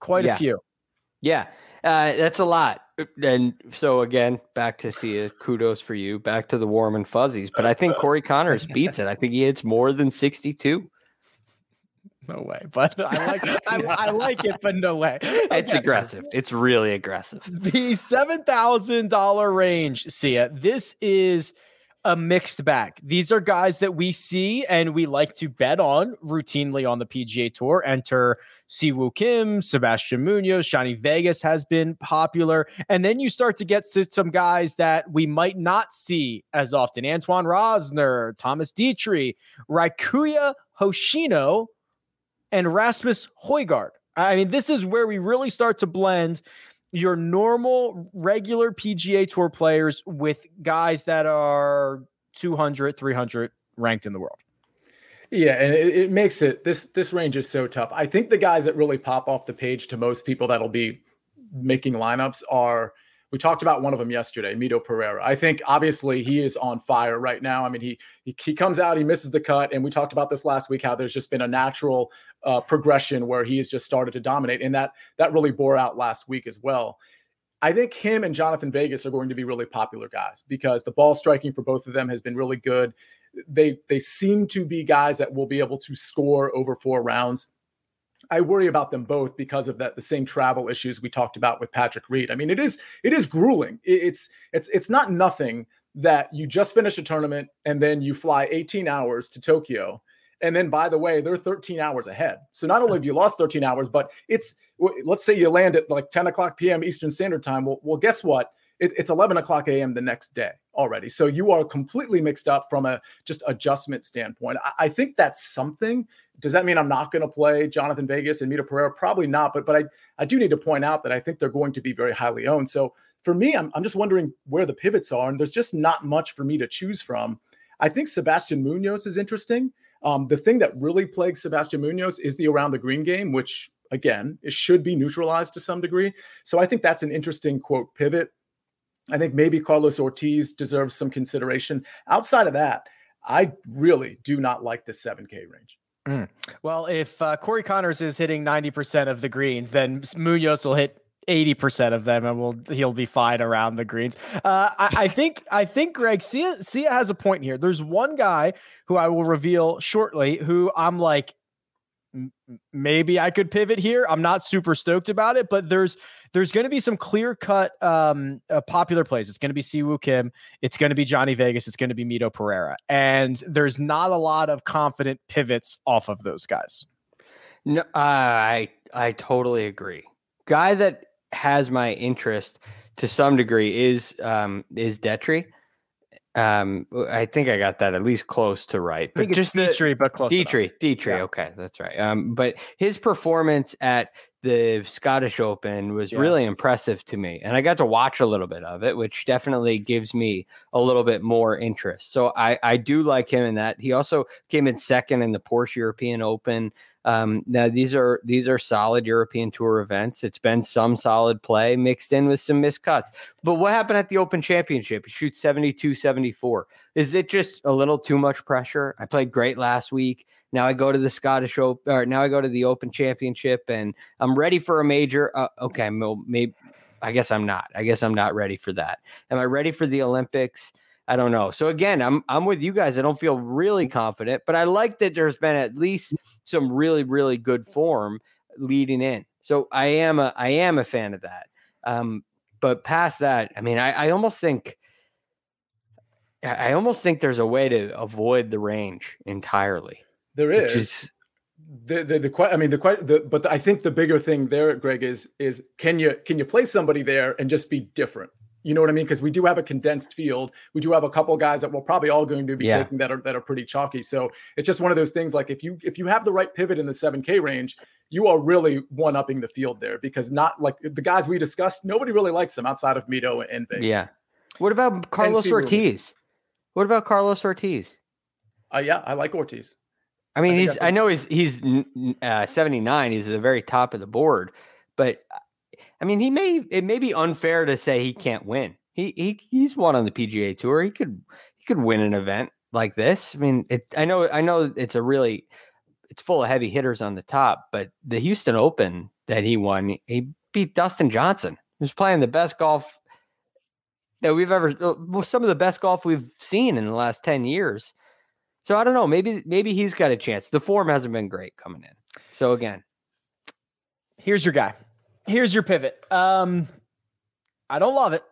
Quite Yeah. a few. Yeah, uh, that's a lot. And so again, back to Sia, uh, kudos for you. Back to the warm and fuzzies. But I think uh, uh. Corey Conners [LAUGHS] beats it. I think he hits more than 62. No way. But I like I, I like it, but no way. [LAUGHS] It's aggressive. It's really aggressive. the seven thousand dollar range, Sia. This is a mixed bag. These are guys that we see and we like to bet on routinely on the PGA Tour. Enter Siwoo Kim, Sebastian Munoz, Johnny Vegas has been popular, and then you start to get to some guys that we might not see as often: Antoine Rozner, Thomas Dietrich, Rikuya Hoshino, and Rasmus Hojgaard. I mean, this is where we really start to blend your normal regular PGA Tour players with guys that are 200, 300 ranked in the world. Yeah, and it, it makes it this this range is so tough. I think the guys that really pop off the page to most people that'll be making lineups are We talked about one of them yesterday, Mito Pereira. I think obviously he is on fire right now. I mean, he he, he comes out, he misses the cut, and we talked about this last week how there's just been a natural uh, progression where he has just started to dominate, and that that really bore out last week as well. I think him and Jonathan Vegas are going to be really popular guys because the ball striking for both of them has been really good. They they seem to be guys that will be able to score over four rounds. I worry about them both because of that the same travel issues we talked about with Patrick Reed. I mean, it is it is grueling. It's it's it's not nothing that you just finish a tournament and then you fly 18 hours to Tokyo. And then by the way, they're 13 hours ahead. So not only have you lost 13 hours, but it's let's say you land at like 10 o'clock p.m. Eastern Standard Time. Well, well, guess what? It, it's 11 o'clock a.m. the next day already. So you are completely mixed up from a just adjustment standpoint. I, I think that's something does that mean I'm not going to play Jonathan Vegas and Mito Pereira? Probably not. But but I I do need to point out that I think they're going to be very highly owned. So for me, I'm I'm just wondering where the pivots are, and there's just not much for me to choose from. I think Sebastian Munoz is interesting. Um, the thing that really plagues Sebastian Munoz is the around the green game, which again it should be neutralized to some degree. So I think that's an interesting quote pivot. I think maybe Carlos Ortiz deserves some consideration. Outside of that, I really do not like the 7K range. Mm. Well, if uh, Corey Conners is hitting 90% of the greens, then Munoz will hit 80% of them and will he'll be fine around the greens. Uh, I, I, think I think Greg Sia, Sia has a point here. There's one guy who I will reveal shortly who I'm like maybe I could pivot here. I'm not super stoked about it, but there's there's going to be some clear cut um, uh, popular plays. It's going to be Siwoo Kim. It's going to be Johnny Vegas. It's going to be Mito Pereira, and there's not a lot of confident pivots off of those guys. No, uh, I I totally agree. Guy that has my interest to some degree is um, is Detry. Um, I think I got that at least close to right. But just Detry, but close. Detry, Detry. Yeah. Okay, that's right. Um, but his performance at the Scottish Open was yeah. really impressive to me, and I got to watch a little bit of it, which definitely gives me a little bit more interest. So I I do like him in that. He also came in second in the Porsche European Open. Um, now these are these are solid European Tour events. It's been some solid play mixed in with some miscuts. But what happened at the Open Championship? He shoots 72 74. Is it just a little too much pressure? I played great last week. Now I go to the Scottish Open, or now I go to the Open Championship, and I'm ready for a major. Uh, okay, maybe I guess I'm not. I guess I'm not ready for that. Am I ready for the Olympics? I don't know. So again, I'm I'm with you guys. I don't feel really confident, but I like that there's been at least some really really good form leading in. So I am a I am a fan of that. Um, but past that, I mean, I, I almost think I almost think there's a way to avoid the range entirely. There is. is the, the, the, I mean, the, the, but the, I think the bigger thing there, Greg, is, is can you, can you play somebody there and just be different? You know what I mean? Because we do have a condensed field. We do have a couple guys that we're probably all going to be yeah. taking that are that are pretty chalky. So it's just one of those things. Like if you if you have the right pivot in the seven K range, you are really one upping the field there because not like the guys we discussed, nobody really likes them outside of Mito and Vegas. Yeah. What about Carlos Ortiz? What about Carlos Ortiz? Uh, yeah, I like Ortiz. I mean, I he's. I know he's he's uh, seventy nine. He's at the very top of the board, but I mean, he may it may be unfair to say he can't win. He he he's won on the PGA Tour. He could he could win an event like this. I mean, it. I know I know it's a really it's full of heavy hitters on the top, but the Houston Open that he won, he beat Dustin Johnson. Was playing the best golf that we've ever uh, some of the best golf we've seen in the last 10 years. So I don't know, maybe maybe he's got a chance. The form hasn't been great coming in. So again, here's your guy here's your pivot. Um, I don't love it,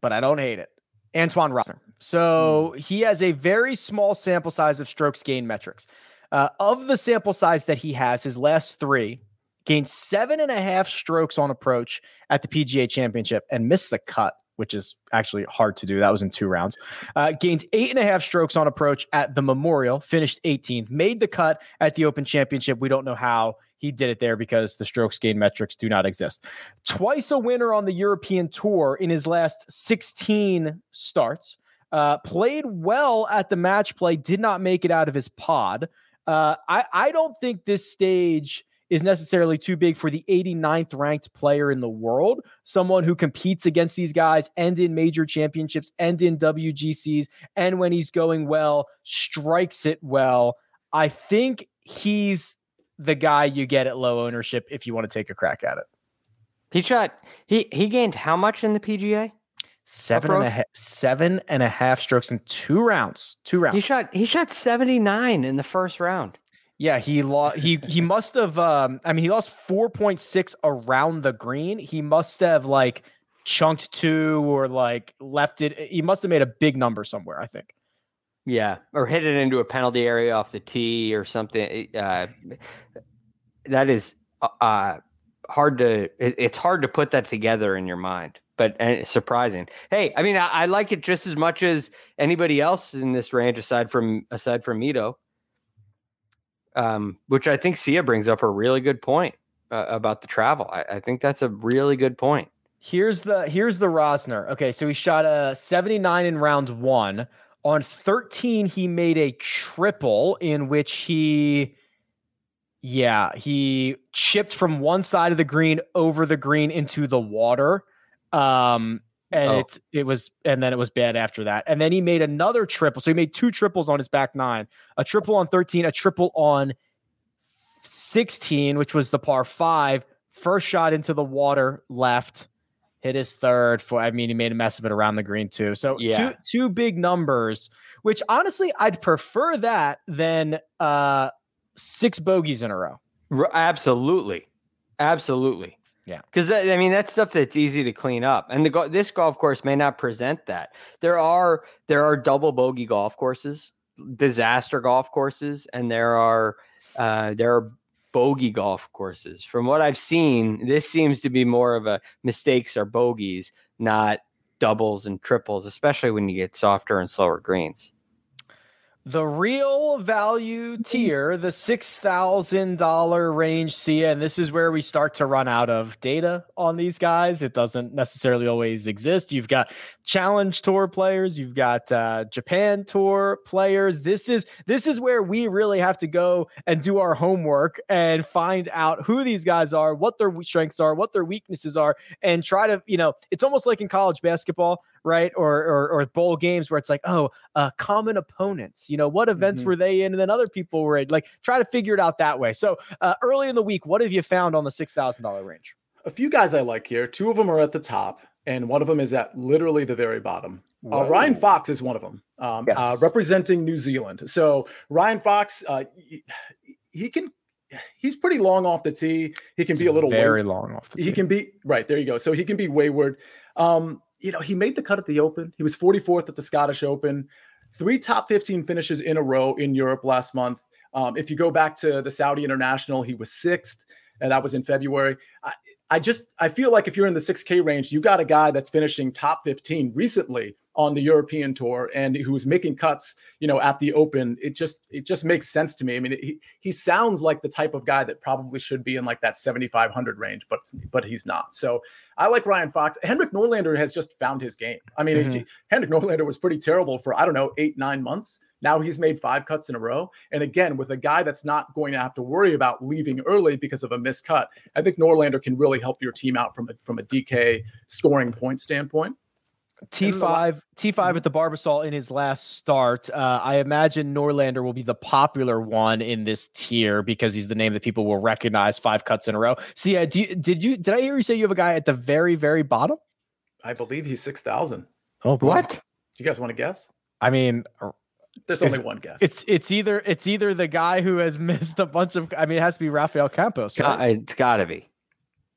but I don't hate it. Antoine Rozner. So mm. he has a very small sample size of strokes gain metrics. Uh, of the sample size that he has, his last three gained seven and a half strokes on approach at the PGA Championship and missed the cut, which is actually hard to do. That was in two rounds. Uh, gained eight and a half strokes on approach at the Memorial, finished 18th, made the cut at the Open Championship. We don't know how he did it there because the strokes gain metrics do not exist. Twice a winner on the European Tour in his last 16 starts. Uh, played well at the match play, did not make it out of his pod. Uh, I, I don't think this stage is necessarily too big for the 89th ranked player in the world, someone who competes against these guys and in major championships and in WGCs. And when he's going well, strikes it well. I think he's the guy you get at low ownership if you want to take a crack at it. He shot, he, he gained how much in the PGA? Seven and a half, seven and a half strokes in two rounds. Two rounds. He shot he shot 79 in the first round. Yeah, he lost. He he must have. Um, I mean, he lost four point six around the green. He must have like chunked two or like left it. He must have made a big number somewhere. I think. Yeah, or hit it into a penalty area off the tee or something. Uh, that is uh, uh hard to. It, it's hard to put that together in your mind but uh, surprising. Hey, I mean, I, I, like it just as much as anybody else in this range, aside from aside from Mito. Um, which I think Sia brings up a really good point uh, about the travel. I, I, think that's a really good point. Here's the here's the Rozner. Okay, so he shot a 79 in round one. On 13, he made a triple in which he yeah, he chipped from one side of the green over the green into the water um, and oh. it's it was and then it was bad after that. And then he made another triple. So he made two triples on his back nine, a triple on 13, a triple on 16, which was the par five. First shot into the water left, hit his third for I mean, he made a mess of it around the green too. So yeah. two two big numbers, which honestly I'd prefer that than uh six bogeys in a row. Absolutely. Absolutely. Yeah, because I mean that's stuff that's easy to clean up, and the this golf course may not present that. There are there are double bogey golf courses, disaster golf courses, and there are uh, there are bogey golf courses. From what I've seen, this seems to be more of a mistakes are bogeys, not doubles and triples, especially when you get softer and slower greens. The real value mm-hmm. tier, the $6,000 range Sia, and this is where we start to run out of data on these guys. It doesn't necessarily always exist. You've got challenge tour players, you've got uh, Japan tour players. This is this is where we really have to go and do our homework and find out who these guys are, what their strengths are, what their weaknesses are, and try to, you know, it's almost like in college basketball right? Or, or, or bowl games where it's like, oh, uh, common opponents. You know, what events mm-hmm. were they in? And then other people were in. Like, try to figure it out that way. So uh, early in the week, what have you found on the six thousand dollar range? A few guys I like here. Two of them are at the top, and one of them is at literally the very bottom. Uh, Ryan Fox is one of them, um, uh, representing New Zealand. So Ryan Fox, uh, he, can he's pretty long off the tee. He can it's be a little very way, long off the tee. He can be right there. You go. So he can be wayward. Um, you know, he made the cut at the Open. He was 44th at the Scottish Open, three top 15 finishes in a row in Europe last month. Um, if you go back to the Saudi International, he was sixth, and that was in February. I, I just I feel like if you're in the 6K range, you got a guy that's finishing top 15 recently on the European tour and who's making cuts, you know, at the Open. It just it just makes sense to me. I mean, he he sounds like the type of guy that probably should be in like that 7500 range, but but he's not. So I like Ryan Fox. Henrik Norlander has just found his game. I mean, mm-hmm. Henrik Norlander was pretty terrible for I don't know eight nine months. Now he's made five cuts in a row. And again, with a guy that's not going to have to worry about leaving early because of a missed cut, I think Norlander can really help your team out from a from a DK scoring point standpoint. T5 T5 at the Barbasol in his last start. Uh, I imagine Norlander will be the popular one in this tier because he's the name that people will recognize five cuts in a row. See, uh, you, did you did I hear you say you have a guy at the very very bottom? I believe he's six thousand. Oh, what? Do you guys want to guess? I mean, there's only one guess. It's it's either it's either the guy who has [LAUGHS] missed a bunch of. I mean, it has to be Rafael Campos. Right? It's got to be.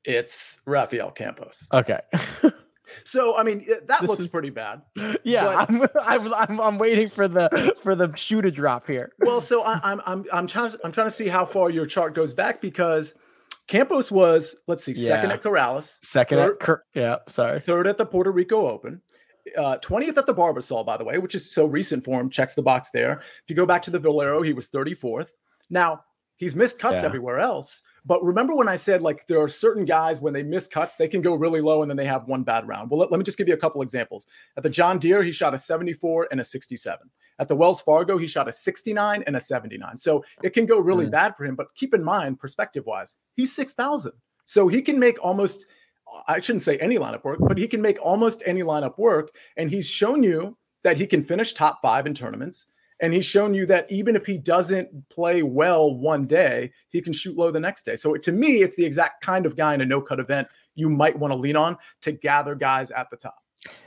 It's Rafael Campos. Okay. [LAUGHS] So I mean that this looks is, pretty bad. Yeah, I'm, [LAUGHS] I'm, I'm I'm waiting for the for the shoe to drop here. Well, so I, I'm I'm I'm trying to, I'm trying to see how far your chart goes back because Campos was let's see yeah. second at Corales, second third, at Cur- yeah sorry third at the Puerto Rico Open. Uh, 20th at the Barbasol, by the way, which is so recent for him, checks the box there. If you go back to the Valero, he was 34th. Now, he's missed cuts yeah. everywhere else, But remember when I said like there are certain guys when they miss cuts, they can go really low and then they have one bad round. Well, let, let me just give you a couple examples. At the John Deere, he shot a 74 and a 67. At the Wells Fargo, he shot a 69 and a 79. So it can go really mm. bad for him. But keep in mind, perspective wise, he's 6,000. So he can make almost, I shouldn't say any lineup work, but he can make almost any lineup work. And he's shown you that he can finish top five in tournaments. And he's shown you that even if he doesn't play well one day, he can shoot low the next day. So to me, it's the exact kind of guy in a no cut event you might want to lean on to gather guys at the top.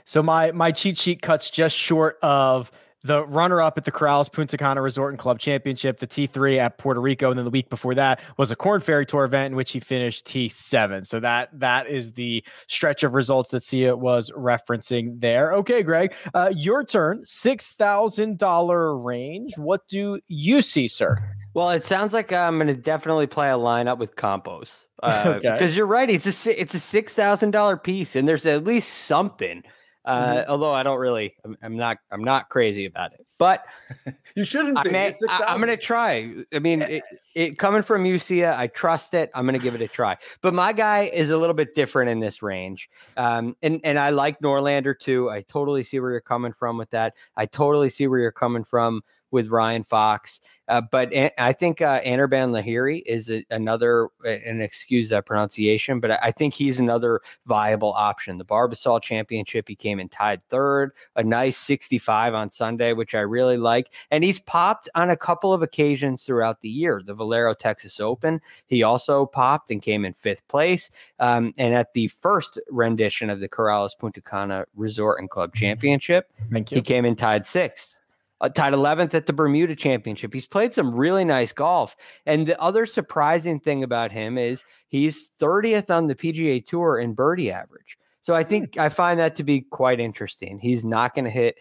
So my my cheat sheet cuts just short of the runner up at the Corales Punta Cana Resort and Club Championship, the T3 at Puerto Rico, and then the week before that was a Korn Ferry Tour event in which he finished T7. So that that is the stretch of results that Sia was referencing there. Okay, Greg, uh, your turn. Six thousand dollar range. What do you see, sir? Well, it sounds like I'm going to definitely play a lineup with Campos. Uh, [LAUGHS] okay. Because you're right, it's a it's a six thousand dollar piece, and there's at least something uh, mm-hmm. Although I don't really, I'm, I'm, not, I'm not crazy about it. But [LAUGHS] you shouldn't. I may, I, am going to try. I mean, it, [LAUGHS] it, coming from UCA, I trust it. I'm going to give it a try. But my guy is a little bit different in this range, um, and and I like Norlander too. I totally see where you're coming from with that. I totally see where you're coming from with Ryan Fox. Uh, but I think uh, Anirban Lahiri is a, another, and excuse that pronunciation, but I think he's another viable option. The Barbasol Championship, he came in tied third, a nice 65 on Sunday, which I really like. And he's popped on a couple of occasions throughout the year. The Valero Texas Open, he also popped and came in fifth place. Um, and at the first rendition of the Corales Punta Cana Resort and Club Championship, Thank you. he came in tied sixth uh, tied 11th at the Bermuda Championship. He's played some really nice golf. And the other surprising thing about him is he's 30th on the PGA Tour in birdie average. So I think I find that to be quite interesting. He's not going to hit.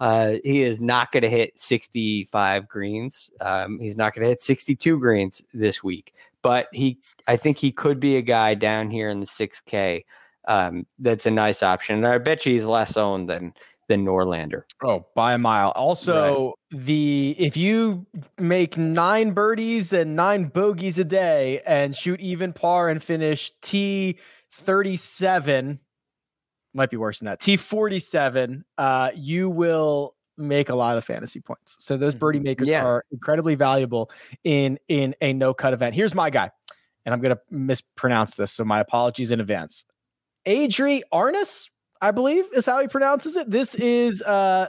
Uh, he is not going to hit 65 greens. Um, he's not going to hit 62 greens this week, but he, I think he could be a guy down here in the 6K. Um, that's a nice option. And I bet you he's less owned than than Norlander. Oh, by a mile. Also, right. the if you make nine birdies and nine bogeys a day and shoot even par and finish T thirty seven, might be worse than that. T forty seven, uh, you will make a lot of fantasy points. So those birdie mm-hmm. makers yeah. are incredibly valuable in in a no cut event. Here's my guy, and I'm gonna mispronounce this, so my apologies in advance. Adri Arnaus, I believe is how he pronounces it. This is uh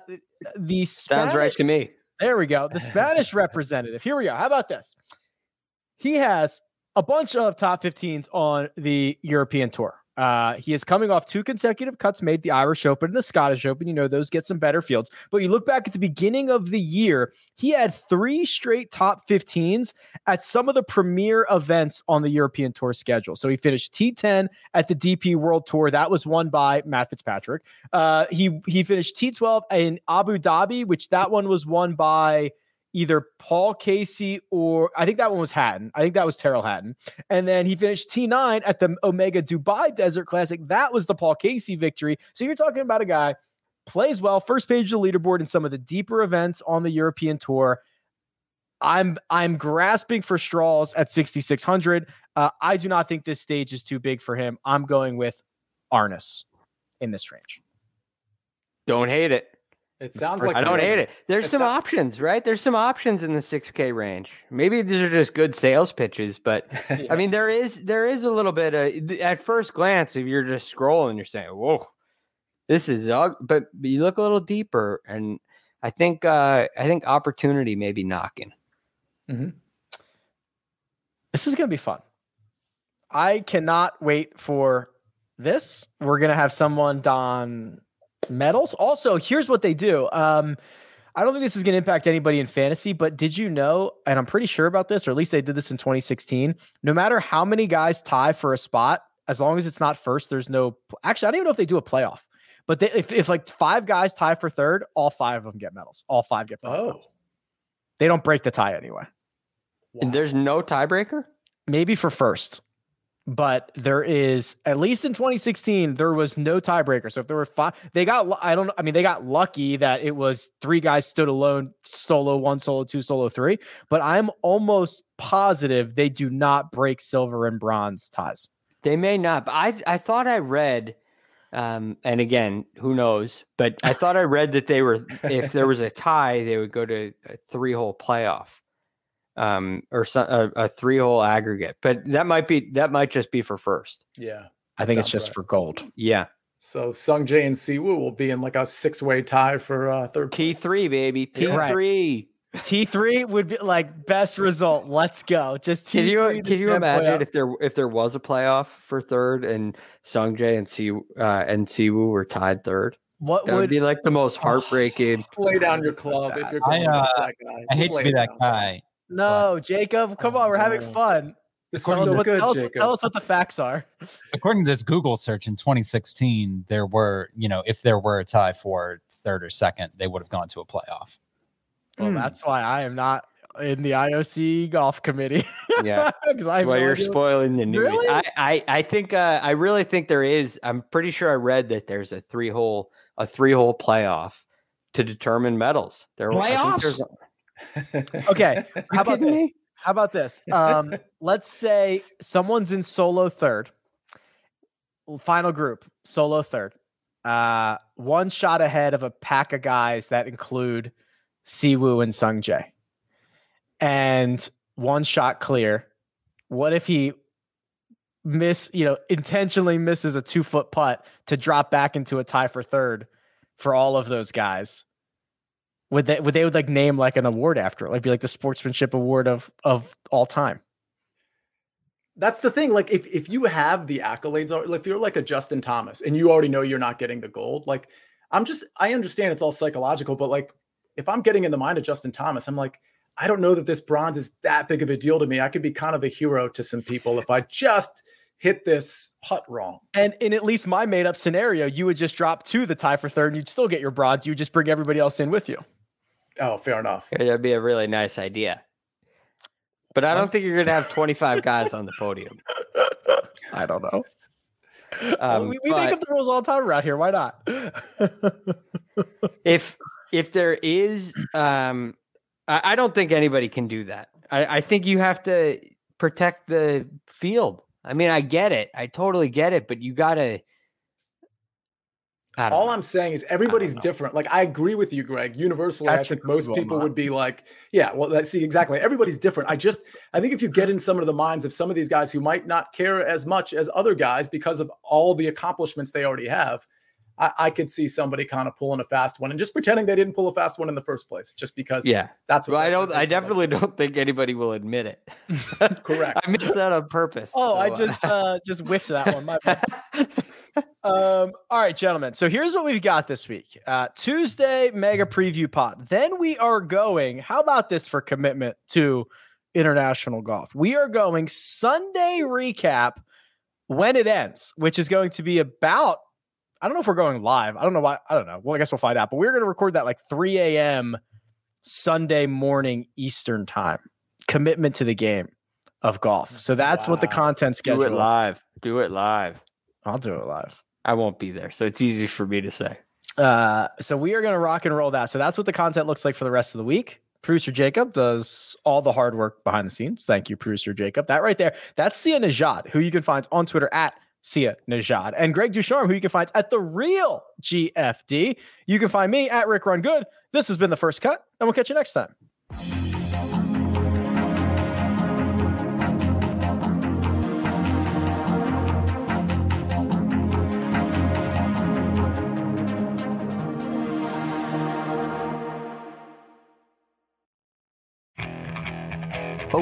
the Spanish, sounds right to me. There we go. The [LAUGHS] Spanish representative. Here we go. How about this? He has a bunch of top 15s on the European tour. Uh, he is coming off two consecutive cuts made the Irish Open and the Scottish Open. You know, those get some better fields. But you look back at the beginning of the year, he had three straight top 15s at some of the premier events on the European Tour schedule. So he finished T10 at the DP World Tour. That was won by Matt Fitzpatrick. Uh, he he finished T12 in Abu Dhabi, which that one was won by either Paul Casey or I think that one was Hatton. I think that was Tyrrell Hatton. And then he finished T9 at the Omega Dubai Desert Classic. That was the Paul Casey victory. So you're talking about a guy plays well, first page of the leaderboard in some of the deeper events on the European tour. I'm I'm grasping for straws at 6600. Uh, I do not think this stage is too big for him. I'm going with Arnaus in this range. Don't hate it. It sounds like I don't hate it. There's some options, right? There's some options in the 6K range. Maybe these are just good sales pitches, but [LAUGHS] yeah. I mean, there is there is a little bit of at first glance, if you're just scrolling, you're saying, "Whoa, this is," ugly. but you look a little deeper, and I think uh, I think opportunity may be knocking. Mm-hmm. This is gonna be fun. I cannot wait for this. We're gonna have someone don medals. Also, here's what they do. Um, I don't think this is going to impact anybody in fantasy, but did you know, and I'm pretty sure about this, or at least they did this in 2016, no matter how many guys tie for a spot, as long as it's not first, there's no, actually, I don't even know if they do a playoff, but they, if, if like five guys tie for third, all five of them get medals. All five get oh. medals. They don't break the tie anyway. Wow. And there's no tiebreaker? Maybe for first but there is at least in 2016 there was no tiebreaker. So if there were five, they got I don't know. I mean they got lucky that it was three guys stood alone, solo one, solo two, solo three. But I'm almost positive they do not break silver and bronze ties. They may not. But I I thought I read, um, and again, who knows? But I thought I read that they were if there was a tie, they would go to a three hole playoff, um, or some, a, a three hole aggregate. But that might be that might just be for first. Yeah. I think it's just right. for gold. Yeah, So Sung Jae and Siwoo will be in like a six-way tie for uh, third. T three baby, T Yeah. Right. three. T3 would be like best result. Let's go. Just T3. Can you can you imagine playoff. if there if there was a playoff for third and Sungjae and Si uh, and Siwoo were tied third? what That would would be like the most heartbreaking. Lay down your club if you're I, going uh, against that guy. I hate to be it that down. guy. No, Jacob, come on, we're having Oh, fun. This Tell us, so what, good, tell, us, tell us what the facts are. [LAUGHS] According to this Google search in 2016, there were, you know, if there were a tie for third or second, they would have gone to a playoff. Well, Hmm. that's why I am not in the IOC golf committee. [LAUGHS] Yeah. because I Well, no you're idea. spoiling the news. Really? I, I, I think uh, I really think there is. I'm pretty sure I read that there's a three hole a three hole playoff to determine medals. There I think there's a- Okay, [LAUGHS] how about this? me? How about this? Um, [LAUGHS] let's say someone's in solo third, final group, solo third, uh, one shot ahead of a pack of guys that include Siwoo and Sungjae, and one shot clear. What if he miss, you know, intentionally misses a two foot putt to drop back into a tie for third for all of those guys? Would they would they would like name like an award after it, like be like the sportsmanship award of of all time? That's the thing. Like, if if you have the accolades, or like if you're like a Justin Thomas and you already know you're not getting the gold, like I'm just I understand it's all psychological, but like if I'm getting in the mind of Justin Thomas, I'm like, I don't know that this bronze is that big of a deal to me. I could be kind of a hero to some people if I just hit this putt wrong. And in at least my made up scenario, you would just drop to the tie for third, and you'd still get your bronze. You would just bring everybody else in with you. Oh, fair enough. That'd be a really nice idea. But I don't think you're gonna have 25 guys on the podium. [LAUGHS] I don't know. Well, Um, we we but- make up the rules all the time around here. Why not? [LAUGHS] if if there is um I, I don't think anybody can do that I, I think you have to protect the field i mean i get it i totally get it but you gotta I don't All know. I'm saying is everybody's different. Like I agree with you, Greg. Universally, I think most people not. would be like, yeah, well, let's see exactly. Everybody's different. I just I think if you get in some of the minds of some of these guys who might not care as much as other guys because of all the accomplishments they already have, I, I could see somebody kind of pulling a fast one and just pretending they didn't pull a fast one in the first place, just because yeah that's what well i don't i thinking about. definitely don't think anybody will admit it Correct. [LAUGHS] i missed that on purpose oh, I so, uh, just uh just whiffed that one. My bad. [LAUGHS] Um, all right, gentlemen. So here's what we've got this week. Uh, Tuesday mega preview pot. Then we are going. How about this for commitment to international golf? We are going Sunday recap when it ends, which is going to be about. I don't know if we're going live. I don't know why. I don't know. Well, I guess we'll find out. But we're going to record that like 3 a.m. Sunday morning Eastern time. Commitment to the game of golf. So that's what the content schedule. do it live do it live I'll do it live. i won't be there so it's easy for me to say Uh, so we are going to rock and roll that. So that's what the content looks like for the rest of the week. Producer Jacob does all the hard work behind the scenes. Thank you, producer Jacob. That right there, that's Sia Nejad, who you can find on Twitter at Sia Nejad, and Greg DuCharme, who you can find at the real GFD. You can find me at Rick Run Good. This has been the first cut, and we'll catch you next time.